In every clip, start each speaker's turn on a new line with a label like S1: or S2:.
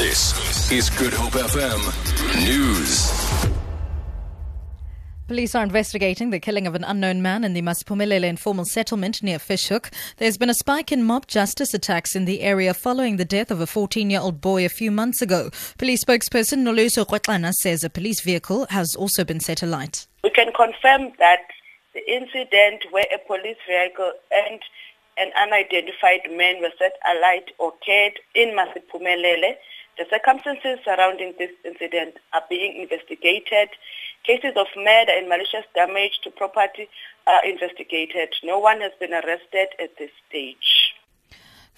S1: This is Good Hope FM News.
S2: Police are investigating the killing of an unknown man in the Masiphumelele informal settlement near Fish Hoek. There's been a spike in mob justice attacks in the area following the death of a 14-year-old boy a few months ago. Police spokesperson Noloyiso Rwexana says a police vehicle has also been set alight.
S3: We can confirm that the incident where a police vehicle and an unidentified man were set alight occurred in Masiphumelele. The circumstances surrounding this incident are being investigated. Cases of murder and malicious damage to property are investigated. No one has been arrested at this stage.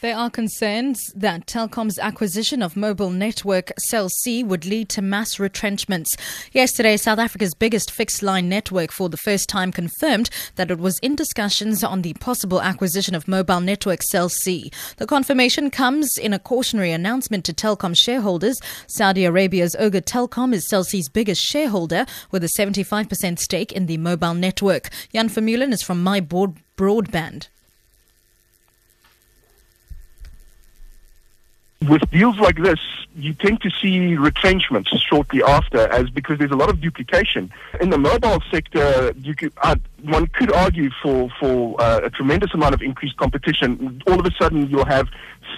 S2: There are concerns that Telkom's acquisition of mobile network Cell C would lead to mass retrenchments. Yesterday, South Africa's biggest fixed line network for the first time confirmed that it was in discussions on the possible acquisition of mobile network Cell C. The confirmation comes in a cautionary announcement to Telkom shareholders. Saudi Arabia's Oger Telecom is Cell C's biggest shareholder with a 75% stake in the mobile network. Jan Vermeulen is from My Board Broadband.
S4: With deals like this, you tend to see retrenchments shortly after, as because there's a lot of duplication in the mobile sector. You could, uh, one could argue for for uh, a tremendous amount of increased competition. All of a sudden, you'll have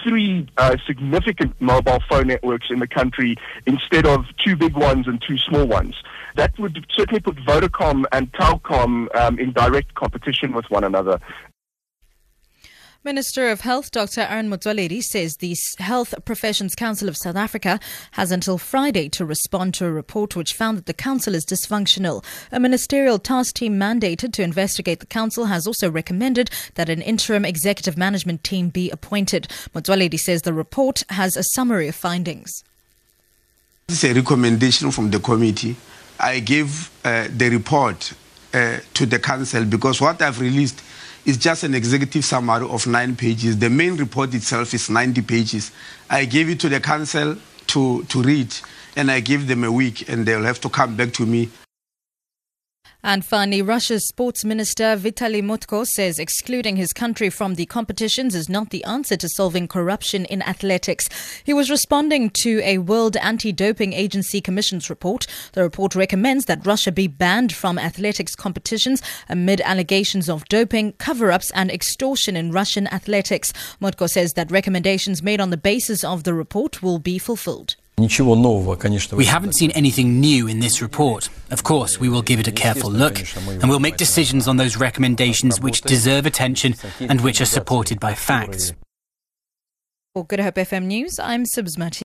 S4: three uh, significant mobile phone networks in the country instead of two big ones and two small ones. That would certainly put Vodacom and Telkom um, in direct competition with one another.
S2: Minister of Health Dr. Aaron Motsoaledi says the Health Professions Council of South Africa has until Friday to respond to a report which found that the council is dysfunctional. A ministerial task team mandated to investigate the council has also recommended that an interim executive management team be appointed. Motsoaledi says the report has a summary of findings.
S5: This is a recommendation from the committee. I gave uh, the report uh, to the council because what I've released is just an executive summary of nine pages. The main report itself is 90 pages. I gave it to the council to, to read, and I gave them a week, and they'll have to come back to me
S2: and finally, Russia's sports minister Vitaly Mutko says excluding his country from the competitions is not the answer to solving corruption in athletics. He was responding to a World Anti-Doping Agency Commission's report. The report recommends that Russia be banned from athletics competitions amid allegations of doping, cover-ups and extortion in Russian athletics. Mutko says that recommendations made on the basis of the report will be fulfilled.
S6: We haven't seen anything new in this report. Of course, we will give it a careful look, and we'll make decisions on those recommendations which deserve attention and which are supported by facts.
S2: For Good Hope FM News, I'm Sibs